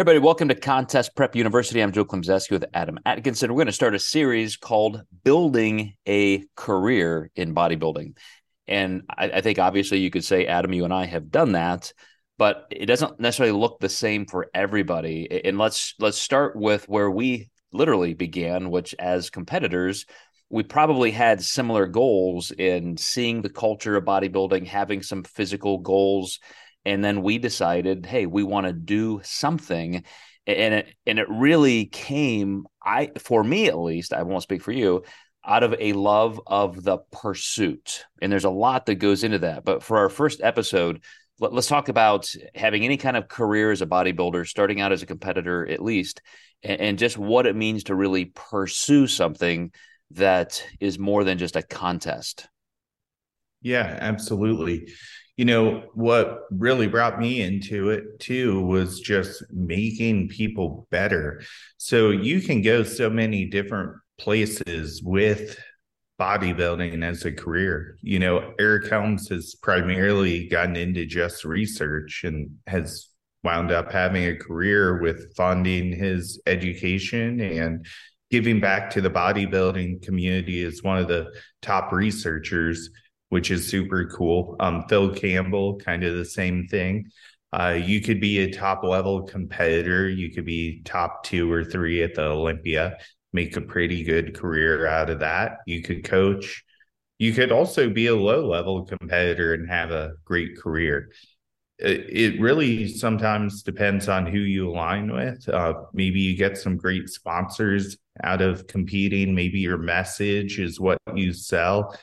everybody, welcome to Contest Prep University. I'm Joe Klemczewski with Adam Atkinson. We're going to start a series called Building a Career in Bodybuilding. And I, I, think obviously you could say, Adam, you and I have done that, but it doesn't necessarily look the same for everybody. And let's let's start with where we literally began, which as competitors, we probably had similar goals in seeing the culture of bodybuilding, having some physical goals and then we decided hey we want to do something. And it and it really came i for me at least i won't speak for you out of a love of the pursuit. And there's a lot that goes into that. But for our first episode let, us talk about having any kind of career as a bodybuilder starting out as a competitor at least and, and just what it means to really pursue something that is more than just a contest. Yeah absolutely you know what really brought me into it too was just making people better. So you can go so many different places with bodybuilding as a career. You know eric helms has primarily gotten into just research and has wound up having a career with funding his education and giving back to the bodybuilding community as one of the top researchers which is super cool. Um, Phil Campbell, kind of the same thing. Uh, you could be a top level competitor. You could be top two or three at the Olympia, make a pretty good career out of that. You could coach. You could also be a low level competitor and have a great career. It, really sometimes depends on who you align with. Uh, maybe you get some great sponsors out of competing. Maybe your message is what you sell.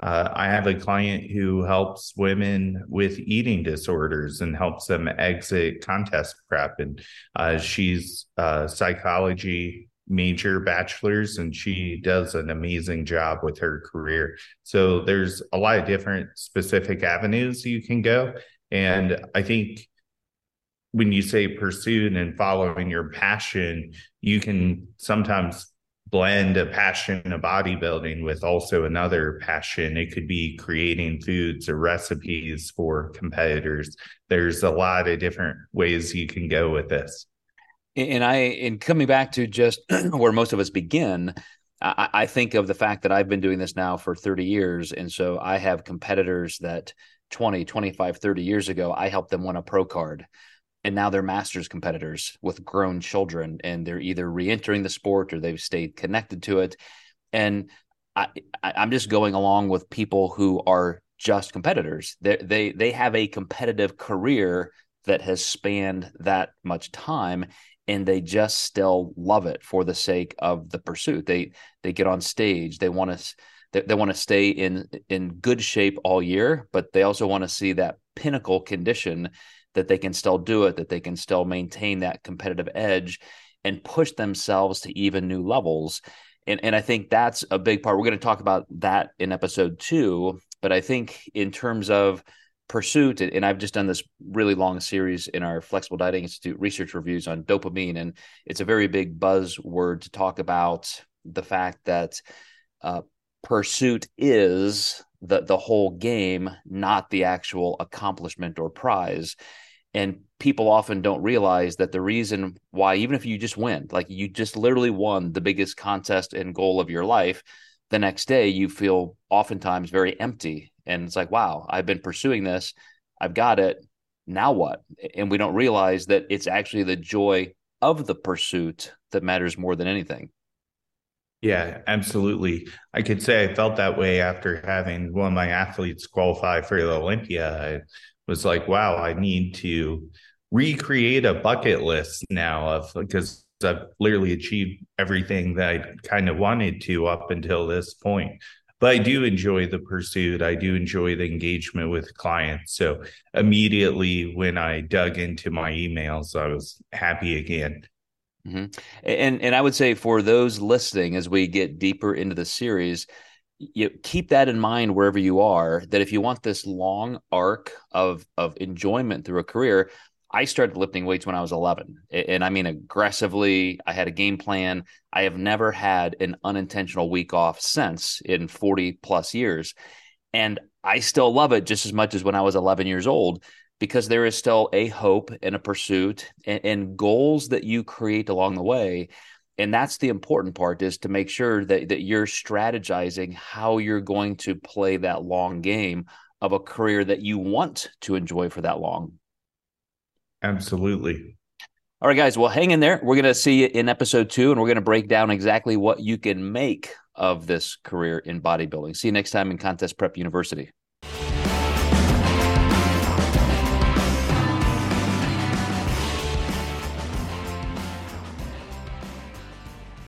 Uh, I have a client who helps women with eating disorders and helps them exit contest prep. And uh, she's a psychology major bachelor's and she does an amazing job with her career. So there's a lot of different specific avenues you can go. And I think when you say pursuit and following your passion, you can sometimes blend a passion of bodybuilding with also another passion. It could be creating foods or recipes for competitors. There's a lot of different ways you can go with this. And I, in coming back to just where most of us begin, I, I think of the fact that I've been doing this now for 30 years. And so I have competitors that 20, 25, 30 years ago, I helped them win a pro card and now they're masters competitors with grown children and they're either re-entering the sport or they've stayed connected to it. And I, am just going along with people who are just competitors. They they they have a competitive career that has spanned that much time and they just still love it for the sake of the pursuit. They they get on stage. They want to they, they want to stay in in good shape all year but they also want to see that pinnacle condition that they can still do it, that they can still maintain that competitive edge and push themselves to even new levels. And, and I think that's a big part. We're going to talk about that in episode two. But I think in terms of pursuit, and I've just done this really long series in our Flexible Dieting Institute research reviews on dopamine, and it's a very big buzzword to talk about the fact that uh, pursuit is the the whole game, not the actual accomplishment or prize. And people often don't realize that the reason why, even if you just win, like you just literally won the biggest contest and goal of your life, the next day you feel oftentimes very empty. And it's like, wow, I've been pursuing this, I've got it. Now what? And we don't realize that it's actually the joy of the pursuit that matters more than anything. Yeah, absolutely. I could say I felt that way after having one of my athletes qualify for the Olympia. I was like, wow, I need to recreate a bucket list now of because I've literally achieved everything that I kind of wanted to up until this point. But I do enjoy the pursuit. I do enjoy the engagement with clients. So immediately when I dug into my emails, I was happy again. Mm-hmm. And and I would say for those listening, as we get deeper into the series, you keep that in mind wherever you are. That if you want this long arc of of enjoyment through a career, I started lifting weights when I was 11, and I mean aggressively. I had a game plan. I have never had an unintentional week off since in 40 plus years, and I still love it just as much as when I was 11 years old because there is still a hope and a pursuit and, and goals that you create along the way. And that's the important part is to make sure that, that you're strategizing how you're going to play that long game of a career that you want to enjoy for that long. Absolutely. All right guys. Well hang in there. We're going to see you in episode two and we're going to break down exactly what you can make of this career in bodybuilding. See you next time in contest prep university